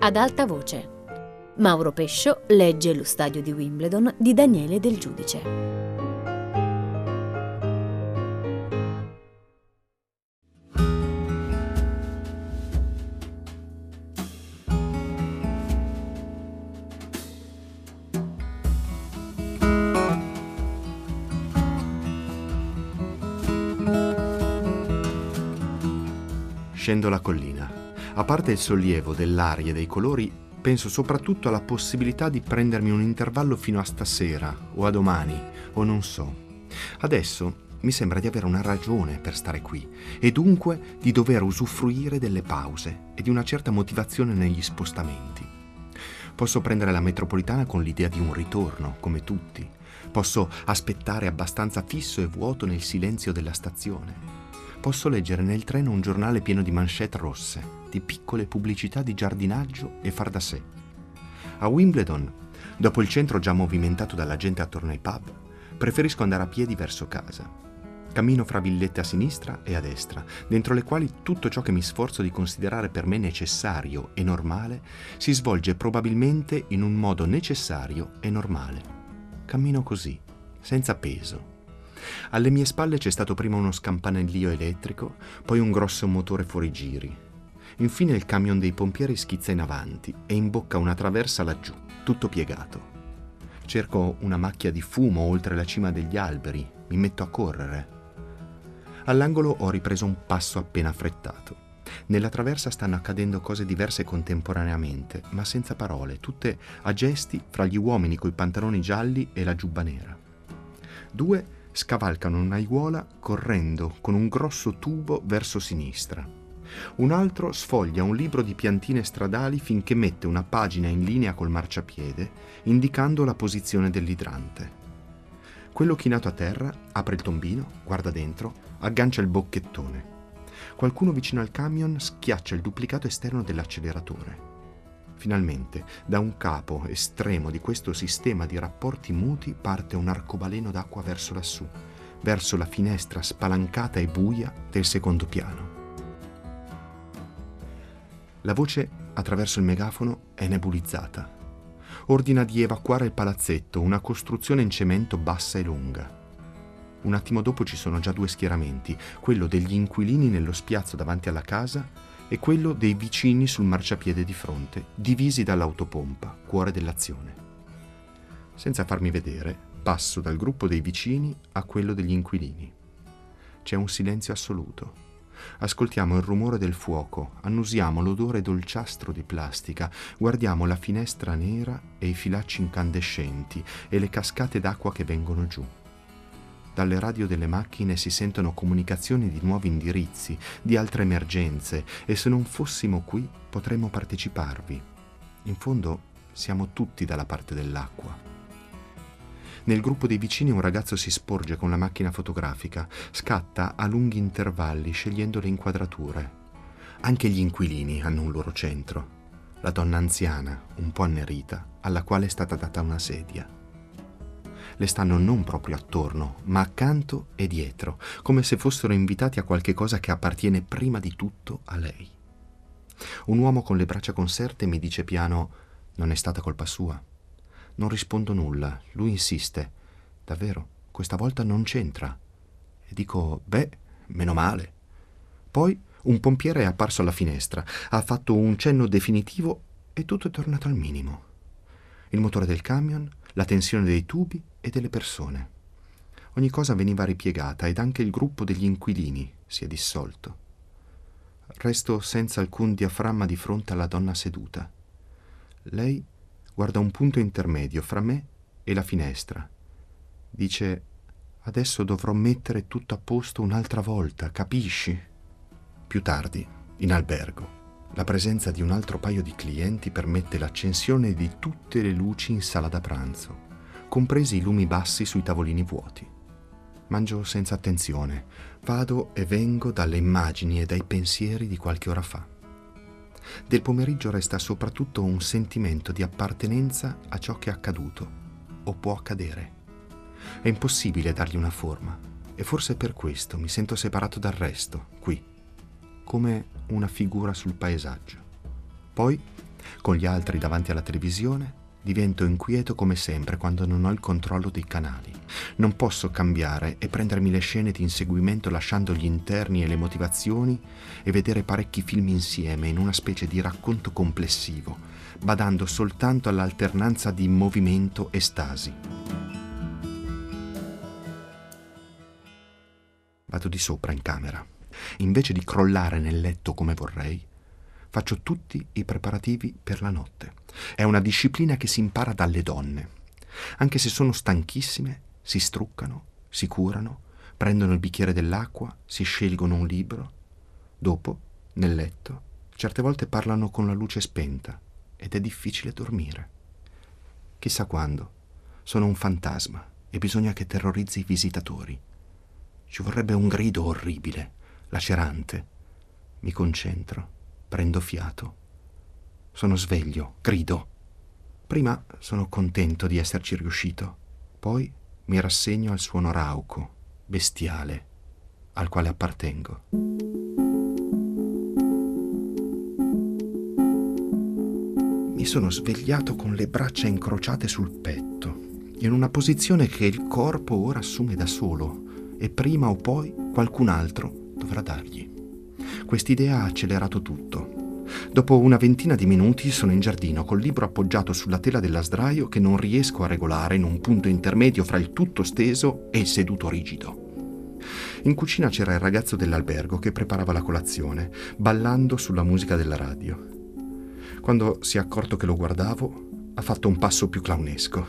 ad alta voce. Mauro Pescio legge Lo stadio di Wimbledon di Daniele Del Giudice. Scendo la collina. Parte il sollievo dell'aria e dei colori, penso soprattutto alla possibilità di prendermi un intervallo fino a stasera o a domani o non so. Adesso mi sembra di avere una ragione per stare qui e dunque di dover usufruire delle pause e di una certa motivazione negli spostamenti. Posso prendere la metropolitana con l'idea di un ritorno, come tutti. Posso aspettare abbastanza fisso e vuoto nel silenzio della stazione posso leggere nel treno un giornale pieno di manchette rosse, di piccole pubblicità di giardinaggio e far da sé. A Wimbledon, dopo il centro già movimentato dalla gente attorno ai pub, preferisco andare a piedi verso casa. Cammino fra villette a sinistra e a destra, dentro le quali tutto ciò che mi sforzo di considerare per me necessario e normale si svolge probabilmente in un modo necessario e normale. Cammino così, senza peso, alle mie spalle c'è stato prima uno scampanellio elettrico, poi un grosso motore fuorigiri. Infine il camion dei pompieri schizza in avanti e imbocca una traversa laggiù, tutto piegato. Cerco una macchia di fumo oltre la cima degli alberi, mi metto a correre. All'angolo ho ripreso un passo appena affrettato. Nella traversa stanno accadendo cose diverse contemporaneamente, ma senza parole, tutte a gesti fra gli uomini coi pantaloni gialli e la giubba nera. Due scavalcano un'aiuola correndo con un grosso tubo verso sinistra. Un altro sfoglia un libro di piantine stradali finché mette una pagina in linea col marciapiede, indicando la posizione dell'idrante. Quello chinato a terra apre il tombino, guarda dentro, aggancia il bocchettone. Qualcuno vicino al camion schiaccia il duplicato esterno dell'acceleratore. Finalmente, da un capo estremo di questo sistema di rapporti muti parte un arcobaleno d'acqua verso lassù, verso la finestra spalancata e buia del secondo piano. La voce attraverso il megafono è nebulizzata. Ordina di evacuare il palazzetto, una costruzione in cemento bassa e lunga. Un attimo dopo ci sono già due schieramenti, quello degli inquilini nello spiazzo davanti alla casa e quello dei vicini sul marciapiede di fronte, divisi dall'autopompa, cuore dell'azione. Senza farmi vedere, passo dal gruppo dei vicini a quello degli inquilini. C'è un silenzio assoluto. Ascoltiamo il rumore del fuoco, annusiamo l'odore dolciastro di plastica, guardiamo la finestra nera e i filacci incandescenti e le cascate d'acqua che vengono giù. Dalle radio delle macchine si sentono comunicazioni di nuovi indirizzi, di altre emergenze e se non fossimo qui potremmo parteciparvi. In fondo siamo tutti dalla parte dell'acqua. Nel gruppo dei vicini un ragazzo si sporge con la macchina fotografica, scatta a lunghi intervalli scegliendo le inquadrature. Anche gli inquilini hanno un loro centro. La donna anziana, un po' annerita, alla quale è stata data una sedia le stanno non proprio attorno, ma accanto e dietro, come se fossero invitati a qualche cosa che appartiene prima di tutto a lei. Un uomo con le braccia conserte mi dice piano non è stata colpa sua. Non rispondo nulla, lui insiste. Davvero, questa volta non c'entra. E dico, beh, meno male. Poi un pompiere è apparso alla finestra, ha fatto un cenno definitivo e tutto è tornato al minimo. Il motore del camion, la tensione dei tubi e delle persone. Ogni cosa veniva ripiegata ed anche il gruppo degli inquilini si è dissolto. Resto senza alcun diaframma di fronte alla donna seduta. Lei guarda un punto intermedio fra me e la finestra. Dice Adesso dovrò mettere tutto a posto un'altra volta, capisci? Più tardi, in albergo. La presenza di un altro paio di clienti permette l'accensione di tutte le luci in sala da pranzo, compresi i lumi bassi sui tavolini vuoti. Mangio senza attenzione, vado e vengo dalle immagini e dai pensieri di qualche ora fa. Del pomeriggio resta soprattutto un sentimento di appartenenza a ciò che è accaduto o può accadere. È impossibile dargli una forma e forse per questo mi sento separato dal resto, qui, come una figura sul paesaggio. Poi Con gli altri davanti alla televisione divento inquieto come sempre quando non ho il controllo dei canali. Non posso cambiare e prendermi le scene di inseguimento lasciando gli interni e le motivazioni e vedere parecchi film insieme in una specie di racconto complessivo, badando soltanto all'alternanza di movimento e stasi. Vado di sopra in camera. Invece di crollare nel letto come vorrei, faccio tutti i preparativi per la notte. È una disciplina che si impara dalle donne. Anche se sono stanchissime, si struccano, si curano, prendono il bicchiere dell'acqua, si scelgono un libro. Dopo, nel letto, certe volte parlano con la luce spenta ed è difficile dormire. Chissà quando. Sono un fantasma e bisogna che terrorizzi i visitatori. Ci vorrebbe un grido orribile, lacerante. Mi concentro, prendo fiato. Sono sveglio, grido. Prima sono contento di esserci riuscito, poi mi rassegno al suono rauco, bestiale, al quale appartengo. Mi sono svegliato con le braccia incrociate sul petto, in una posizione che il corpo ora assume da solo e prima o poi qualcun altro dovrà dargli. Quest'idea ha accelerato tutto. Dopo una ventina di minuti sono in giardino col libro appoggiato sulla tela della sdraio che non riesco a regolare in un punto intermedio fra il tutto steso e il seduto rigido. In cucina c'era il ragazzo dell'albergo che preparava la colazione, ballando sulla musica della radio. Quando si è accorto che lo guardavo, ha fatto un passo più clownesco.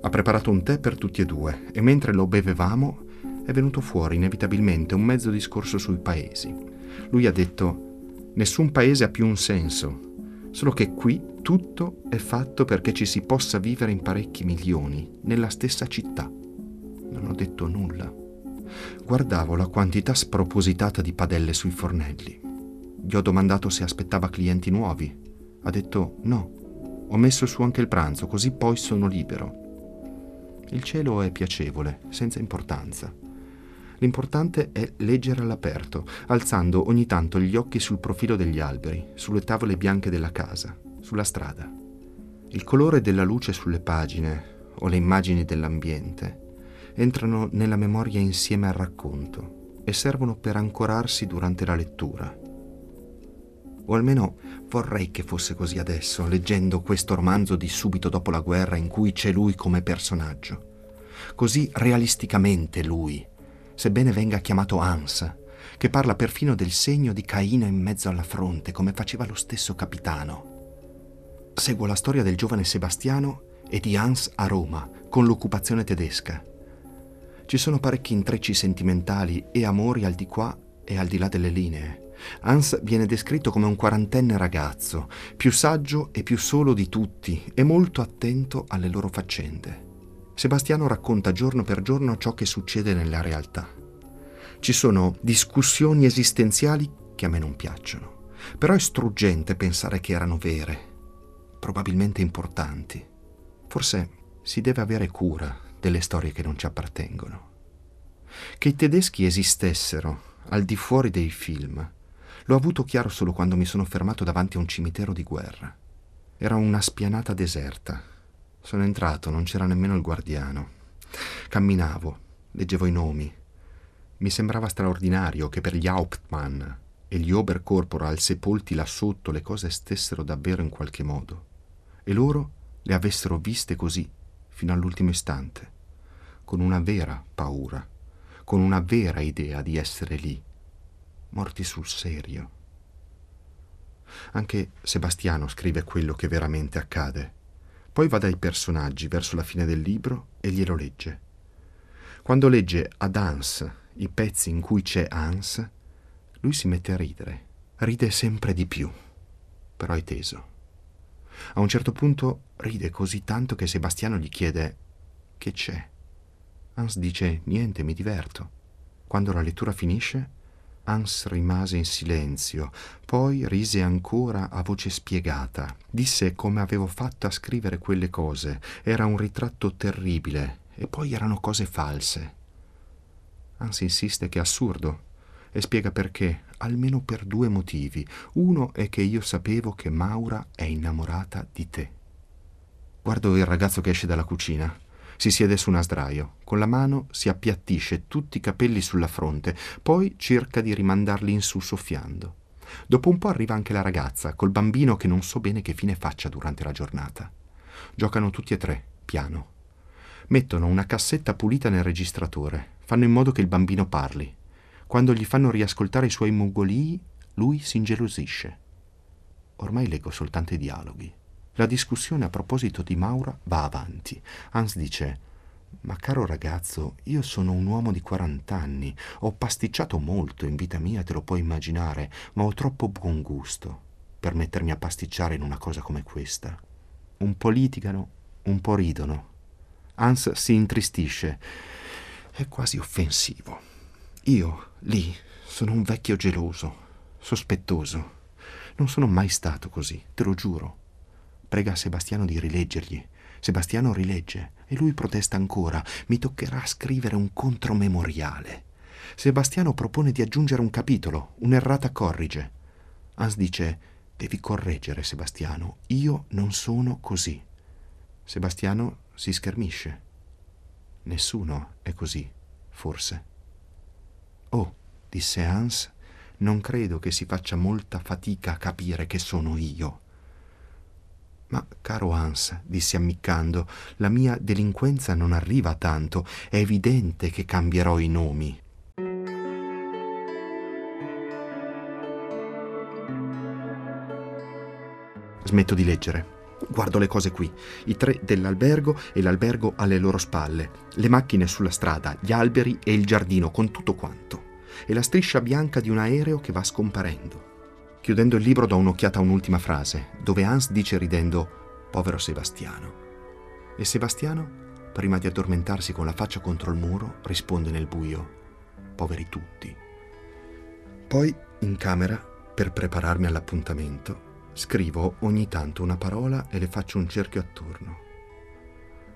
Ha preparato un tè per tutti e due e mentre lo bevevamo è venuto fuori inevitabilmente un mezzo discorso sui paesi. Lui ha detto Nessun paese ha più un senso, solo che qui tutto è fatto perché ci si possa vivere in parecchi milioni, nella stessa città. Non ho detto nulla. Guardavo la quantità spropositata di padelle sui fornelli. Gli ho domandato se aspettava clienti nuovi. Ha detto no. Ho messo su anche il pranzo, così poi sono libero. Il cielo è piacevole, senza importanza. L'importante è leggere all'aperto, alzando ogni tanto gli occhi sul profilo degli alberi, sulle tavole bianche della casa, sulla strada. Il colore della luce sulle pagine o le immagini dell'ambiente entrano nella memoria insieme al racconto e servono per ancorarsi durante la lettura. O almeno vorrei che fosse così adesso, leggendo questo romanzo di subito dopo la guerra in cui c'è lui come personaggio. Così realisticamente lui, sebbene venga chiamato Hans, che parla perfino del segno di Caino in mezzo alla fronte, come faceva lo stesso capitano. Seguo la storia del giovane Sebastiano e di Hans a Roma, con l'occupazione tedesca. Ci sono parecchi intrecci sentimentali e amori al di qua e al di là delle linee. Hans viene descritto come un quarantenne ragazzo, più saggio e più solo di tutti e molto attento alle loro faccende. Sebastiano racconta giorno per giorno ciò che succede nella realtà. Ci sono discussioni esistenziali che a me non piacciono, però è struggente pensare che erano vere, probabilmente importanti. Forse si deve avere cura delle storie che non ci appartengono. Che i tedeschi esistessero al di fuori dei film l'ho avuto chiaro solo quando mi sono fermato davanti a un cimitero di guerra. Era una spianata deserta sono entrato, non c'era nemmeno il guardiano. Camminavo, leggevo i nomi. Mi sembrava straordinario che per gli Hauptmann e gli Oberkorporal sepolti là sotto le cose stessero davvero in qualche modo, e loro le avessero viste così fino all'ultimo istante, con una vera paura, con una vera idea di essere lì, morti sul serio. Anche Sebastiano scrive quello che veramente accade poi va dai personaggi verso la fine del libro e glielo legge. Quando legge ad Hans i pezzi in cui c'è Hans, lui si mette a ridere. Ride sempre di più, però è teso. A un certo punto ride così tanto che Sebastiano gli chiede che c'è. Hans dice niente, mi diverto. Quando la lettura finisce, Hans rimase in silenzio, poi rise ancora a voce spiegata. Disse come avevo fatto a scrivere quelle cose. Era un ritratto terribile, e poi erano cose false. Hans insiste che è assurdo. e spiega perché, almeno per due motivi. Uno è che io sapevo che Maura è innamorata di te. Guardo il ragazzo che esce dalla cucina. Si siede su una sdraio, con la mano si appiattisce tutti i capelli sulla fronte, poi cerca di rimandarli in su soffiando. Dopo un po' arriva anche la ragazza, col bambino che non so bene che fine faccia durante la giornata. Giocano tutti e tre, piano. Mettono una cassetta pulita nel registratore, fanno in modo che il bambino parli. Quando gli fanno riascoltare i suoi mugolii, lui si ingelosisce. Ormai leggo soltanto i dialoghi. La discussione a proposito di Maura va avanti. Hans dice: Ma caro ragazzo, io sono un uomo di 40 anni, ho pasticciato molto in vita mia, te lo puoi immaginare, ma ho troppo buon gusto per mettermi a pasticciare in una cosa come questa. Un po' litigano, un po' ridono. Hans si intristisce. È quasi offensivo. Io, lì, sono un vecchio geloso, sospettoso. Non sono mai stato così, te lo giuro. Prega Sebastiano di rileggergli. Sebastiano rilegge e lui protesta ancora. Mi toccherà scrivere un contromemoriale. Sebastiano propone di aggiungere un capitolo, un'errata corrige. Hans dice: Devi correggere, Sebastiano. Io non sono così. Sebastiano si schermisce. Nessuno è così, forse. Oh, disse Hans, non credo che si faccia molta fatica a capire che sono io. Ma, caro Hans, dissi ammiccando, la mia delinquenza non arriva tanto, è evidente che cambierò i nomi. Smetto di leggere. Guardo le cose qui, i tre dell'albergo e l'albergo alle loro spalle, le macchine sulla strada, gli alberi e il giardino con tutto quanto e la striscia bianca di un aereo che va scomparendo. Chiudendo il libro do un'occhiata a un'ultima frase, dove Hans dice ridendo Povero Sebastiano. E Sebastiano, prima di addormentarsi con la faccia contro il muro, risponde nel buio Poveri tutti. Poi, in camera, per prepararmi all'appuntamento, scrivo ogni tanto una parola e le faccio un cerchio attorno.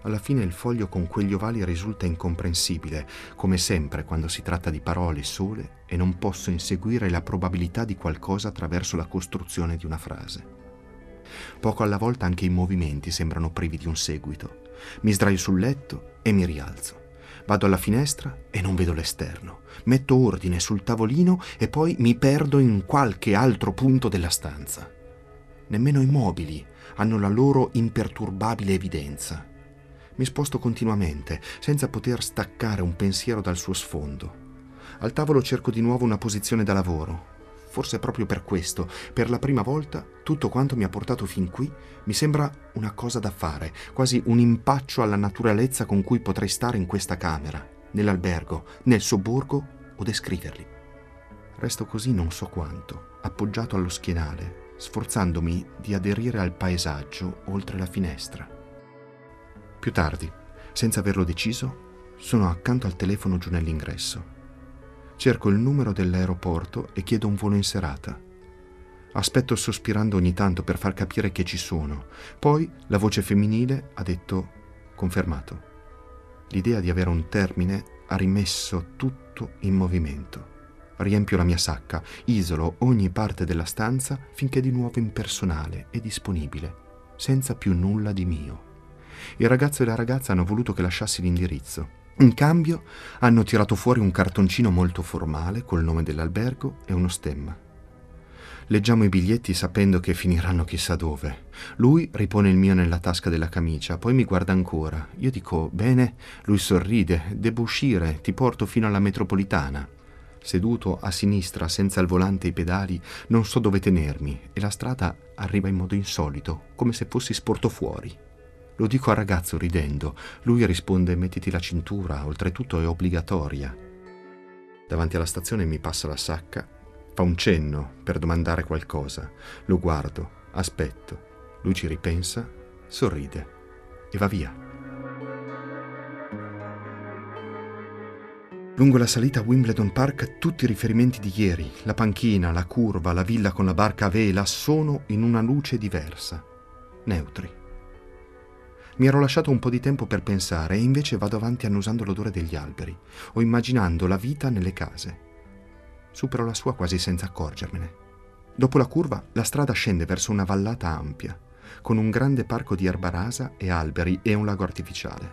Alla fine il foglio con quegli ovali risulta incomprensibile, come sempre quando si tratta di parole sole e non posso inseguire la probabilità di qualcosa attraverso la costruzione di una frase. Poco alla volta anche i movimenti sembrano privi di un seguito. Mi sdraio sul letto e mi rialzo. Vado alla finestra e non vedo l'esterno. Metto ordine sul tavolino e poi mi perdo in qualche altro punto della stanza. Nemmeno i mobili hanno la loro imperturbabile evidenza mi sposto continuamente, senza poter staccare un pensiero dal suo sfondo. Al tavolo cerco di nuovo una posizione da lavoro. Forse proprio per questo, per la prima volta, tutto quanto mi ha portato fin qui mi sembra una cosa da fare, quasi un impaccio alla naturalezza con cui potrei stare in questa camera, nell'albergo, nel sobborgo o descriverli. Resto così non so quanto, appoggiato allo schienale, sforzandomi di aderire al paesaggio oltre la finestra. Più tardi, senza averlo deciso, sono accanto al telefono giù nell'ingresso. Cerco il numero dell'aeroporto e chiedo un volo in serata. Aspetto sospirando ogni tanto per far capire che ci sono. Poi la voce femminile ha detto confermato. L'idea di avere un termine ha rimesso tutto in movimento. Riempio la mia sacca, isolo ogni parte della stanza finché di nuovo impersonale e disponibile, senza più nulla di mio. Il ragazzo e la ragazza hanno voluto che lasciassi l'indirizzo. In cambio hanno tirato fuori un cartoncino molto formale col nome dell'albergo e uno stemma. Leggiamo i biglietti sapendo che finiranno chissà dove. Lui ripone il mio nella tasca della camicia, poi mi guarda ancora. Io dico, bene, lui sorride, devo uscire, ti porto fino alla metropolitana. Seduto a sinistra, senza il volante e i pedali, non so dove tenermi e la strada arriva in modo insolito, come se fossi sporto fuori. Lo dico al ragazzo ridendo. Lui risponde mettiti la cintura, oltretutto è obbligatoria. Davanti alla stazione mi passa la sacca, fa un cenno per domandare qualcosa. Lo guardo, aspetto. Lui ci ripensa, sorride e va via. Lungo la salita a Wimbledon Park tutti i riferimenti di ieri, la panchina, la curva, la villa con la barca a vela, sono in una luce diversa, neutri. Mi ero lasciato un po' di tempo per pensare e invece vado avanti annusando l'odore degli alberi o immaginando la vita nelle case. Supero la sua quasi senza accorgermene. Dopo la curva, la strada scende verso una vallata ampia, con un grande parco di erba rasa e alberi e un lago artificiale.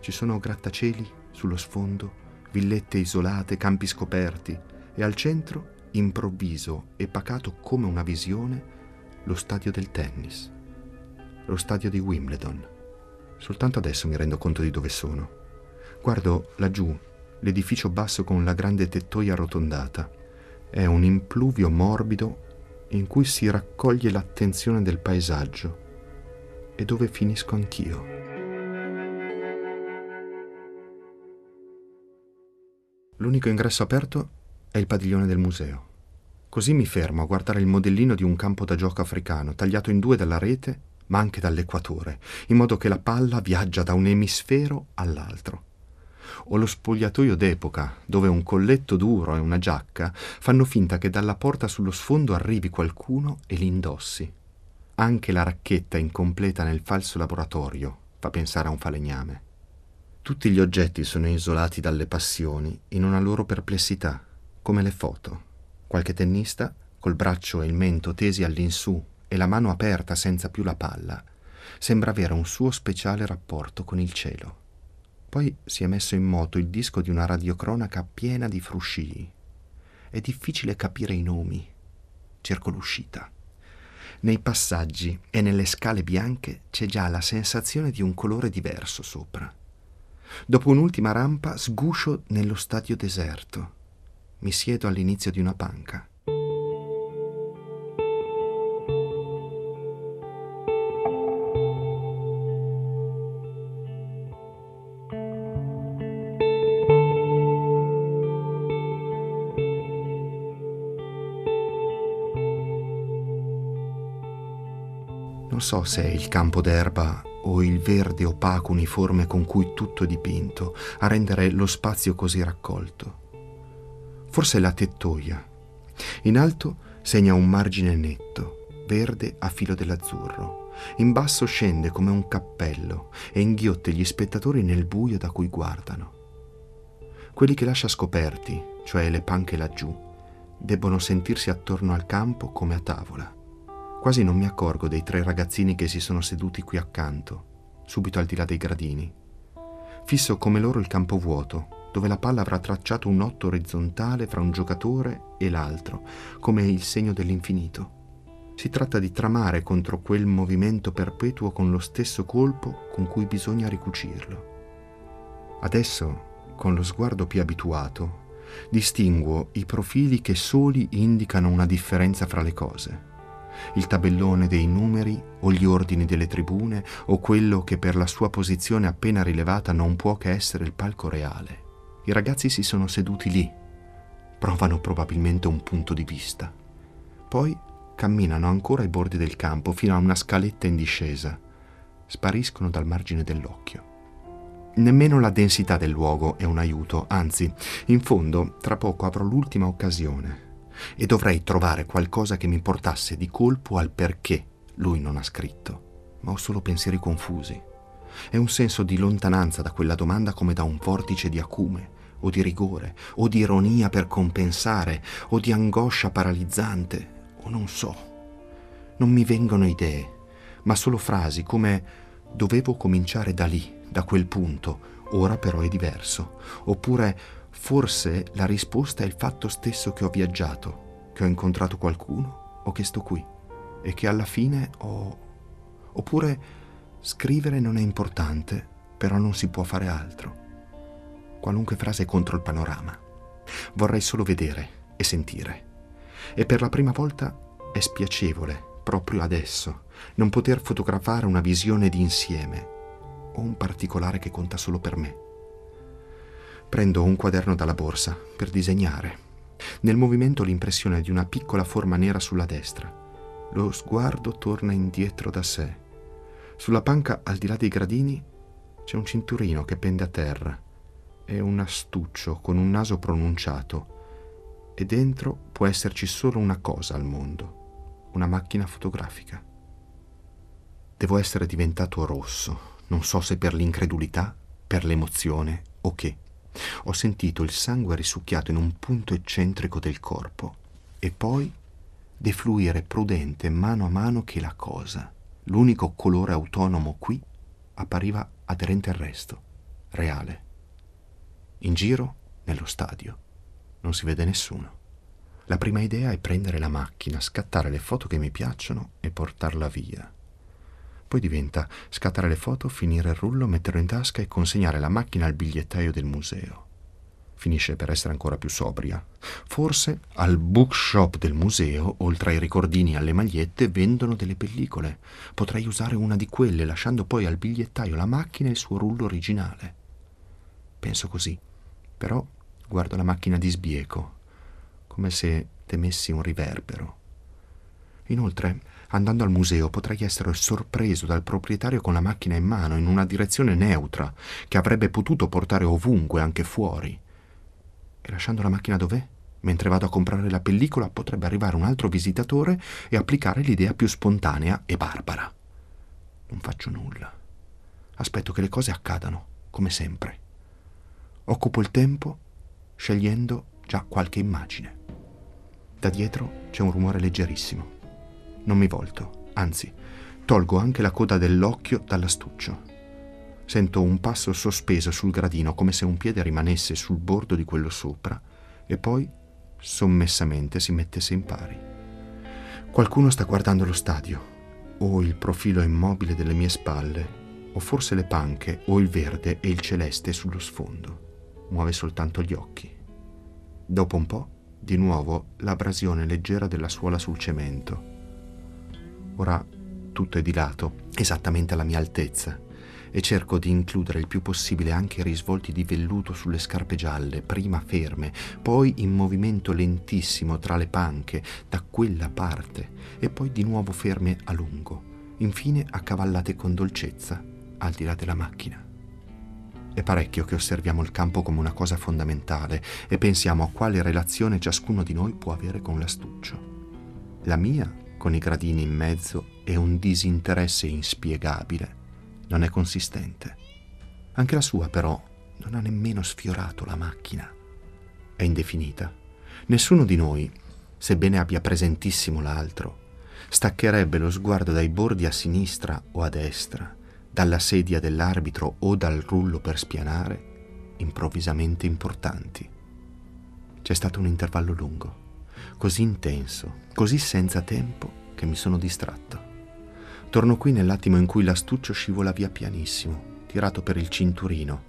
Ci sono grattacieli sullo sfondo, villette isolate, campi scoperti e al centro, improvviso e pacato come una visione, lo stadio del tennis. Lo stadio di Wimbledon. Soltanto adesso mi rendo conto di dove sono. Guardo laggiù l'edificio basso con la grande tettoia arrotondata. È un impluvio morbido in cui si raccoglie l'attenzione del paesaggio e dove finisco anch'io. L'unico ingresso aperto è il padiglione del museo. Così mi fermo a guardare il modellino di un campo da gioco africano, tagliato in due dalla rete, ma anche dall'equatore, in modo che la palla viaggia da un emisfero all'altro o lo spogliatoio d'epoca, dove un colletto duro e una giacca fanno finta che dalla porta sullo sfondo arrivi qualcuno e li indossi. Anche la racchetta incompleta nel falso laboratorio fa pensare a un falegname. Tutti gli oggetti sono isolati dalle passioni in una loro perplessità, come le foto. Qualche tennista, col braccio e il mento tesi all'insù e la mano aperta senza più la palla, sembra avere un suo speciale rapporto con il cielo. Poi si è messo in moto il disco di una radiocronaca piena di fruscii. È difficile capire i nomi. Cerco l'uscita. Nei passaggi e nelle scale bianche c'è già la sensazione di un colore diverso sopra. Dopo un'ultima rampa sguscio nello stadio deserto. Mi siedo all'inizio di una panca. So se è il campo d'erba o il verde opaco uniforme con cui tutto è dipinto a rendere lo spazio così raccolto. Forse la tettoia. In alto segna un margine netto, verde a filo dell'azzurro. In basso scende come un cappello e inghiotte gli spettatori nel buio da cui guardano. Quelli che lascia scoperti, cioè le panche laggiù, debbono sentirsi attorno al campo come a tavola. Quasi non mi accorgo dei tre ragazzini che si sono seduti qui accanto, subito al di là dei gradini. Fisso come loro il campo vuoto, dove la palla avrà tracciato un otto orizzontale fra un giocatore e l'altro, come il segno dell'infinito. Si tratta di tramare contro quel movimento perpetuo con lo stesso colpo con cui bisogna ricucirlo. Adesso, con lo sguardo più abituato, distinguo i profili che soli indicano una differenza fra le cose il tabellone dei numeri o gli ordini delle tribune o quello che per la sua posizione appena rilevata non può che essere il palco reale. I ragazzi si sono seduti lì, provano probabilmente un punto di vista. Poi camminano ancora ai bordi del campo fino a una scaletta in discesa. Spariscono dal margine dell'occhio. Nemmeno la densità del luogo è un aiuto, anzi, in fondo, tra poco avrò l'ultima occasione e dovrei trovare qualcosa che mi portasse di colpo al perché lui non ha scritto, ma ho solo pensieri confusi. È un senso di lontananza da quella domanda come da un vortice di acume, o di rigore, o di ironia per compensare, o di angoscia paralizzante, o non so. Non mi vengono idee, ma solo frasi come dovevo cominciare da lì, da quel punto, ora però è diverso, oppure Forse la risposta è il fatto stesso che ho viaggiato, che ho incontrato qualcuno o che sto qui e che alla fine ho... Oppure scrivere non è importante, però non si può fare altro. Qualunque frase contro il panorama. Vorrei solo vedere e sentire. E per la prima volta è spiacevole, proprio adesso, non poter fotografare una visione di insieme o un particolare che conta solo per me. Prendo un quaderno dalla borsa per disegnare. Nel movimento l'impressione di una piccola forma nera sulla destra. Lo sguardo torna indietro da sé. Sulla panca al di là dei gradini c'è un cinturino che pende a terra e un astuccio con un naso pronunciato e dentro può esserci solo una cosa al mondo, una macchina fotografica. Devo essere diventato rosso, non so se per l'incredulità, per l'emozione o che Ho sentito il sangue risucchiato in un punto eccentrico del corpo e poi defluire prudente mano a mano che la cosa, l'unico colore autonomo qui, appariva aderente al resto, reale. In giro, nello stadio, non si vede nessuno. La prima idea è prendere la macchina, scattare le foto che mi piacciono e portarla via. Poi diventa scattare le foto, finire il rullo, metterlo in tasca e consegnare la macchina al bigliettaio del museo. Finisce per essere ancora più sobria. Forse al bookshop del museo, oltre ai ricordini e alle magliette, vendono delle pellicole. Potrei usare una di quelle, lasciando poi al bigliettaio la macchina e il suo rullo originale. Penso così. Però guardo la macchina di sbieco come se temessi un riverbero. Inoltre, andando al museo potrei essere sorpreso dal proprietario con la macchina in mano in una direzione neutra che avrebbe potuto portare ovunque, anche fuori. E lasciando la macchina dov'è? Mentre vado a comprare la pellicola potrebbe arrivare un altro visitatore e applicare l'idea più spontanea e barbara. Non faccio nulla. Aspetto che le cose accadano, come sempre. Occupo il tempo scegliendo già qualche immagine. Da dietro c'è un rumore leggerissimo. Non mi volto, anzi, tolgo anche la coda dell'occhio dall'astuccio. Sento un passo sospeso sul gradino come se un piede rimanesse sul bordo di quello sopra e poi sommessamente si mettesse in pari. Qualcuno sta guardando lo stadio, o il profilo immobile delle mie spalle, o forse le panche, o il verde e il celeste sullo sfondo. Muove soltanto gli occhi. Dopo un po' di nuovo l'abrasione leggera della suola sul cemento. Ora tutto è di lato, esattamente alla mia altezza, e cerco di includere il più possibile anche i risvolti di velluto sulle scarpe gialle, prima ferme, poi in movimento lentissimo tra le panche, da quella parte, e poi di nuovo ferme a lungo, infine accavallate con dolcezza al di là della macchina. È parecchio che osserviamo il campo come una cosa fondamentale e pensiamo a quale relazione ciascuno di noi può avere con l'astuccio. La mia, con i gradini in mezzo, è un disinteresse inspiegabile. Non è consistente. Anche la sua, però, non ha nemmeno sfiorato la macchina. È indefinita. Nessuno di noi, sebbene abbia presentissimo l'altro, staccherebbe lo sguardo dai bordi a sinistra o a destra dalla sedia dell'arbitro o dal rullo per spianare, improvvisamente importanti. C'è stato un intervallo lungo, così intenso, così senza tempo che mi sono distratto. Torno qui nell'attimo in cui l'astuccio scivola via pianissimo, tirato per il cinturino,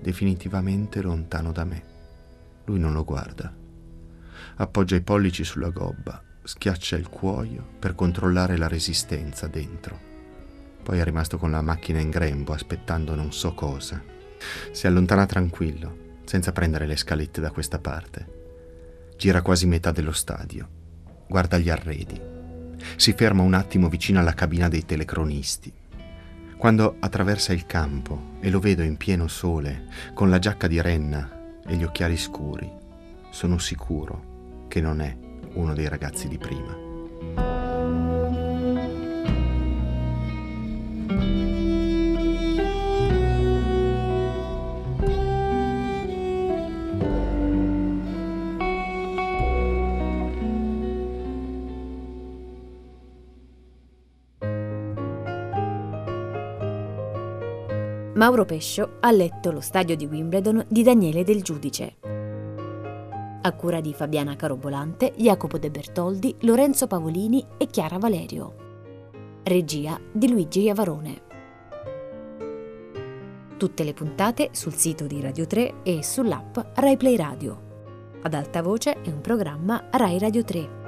definitivamente lontano da me. Lui non lo guarda. Appoggia i pollici sulla gobba, schiaccia il cuoio per controllare la resistenza dentro. Poi è rimasto con la macchina in grembo aspettando non so cosa. Si allontana tranquillo, senza prendere le scalette da questa parte. Gira quasi metà dello stadio. Guarda gli arredi. Si ferma un attimo vicino alla cabina dei telecronisti. Quando attraversa il campo e lo vedo in pieno sole, con la giacca di renna e gli occhiali scuri, sono sicuro che non è uno dei ragazzi di prima. Mauro Pescio ha letto Lo stadio di Wimbledon di Daniele Del Giudice. A cura di Fabiana Carobolante, Jacopo De Bertoldi, Lorenzo Pavolini e Chiara Valerio. Regia di Luigi Iavarone. Tutte le puntate sul sito di Radio 3 e sull'app RaiPlay Radio. Ad alta voce è un programma Rai Radio 3.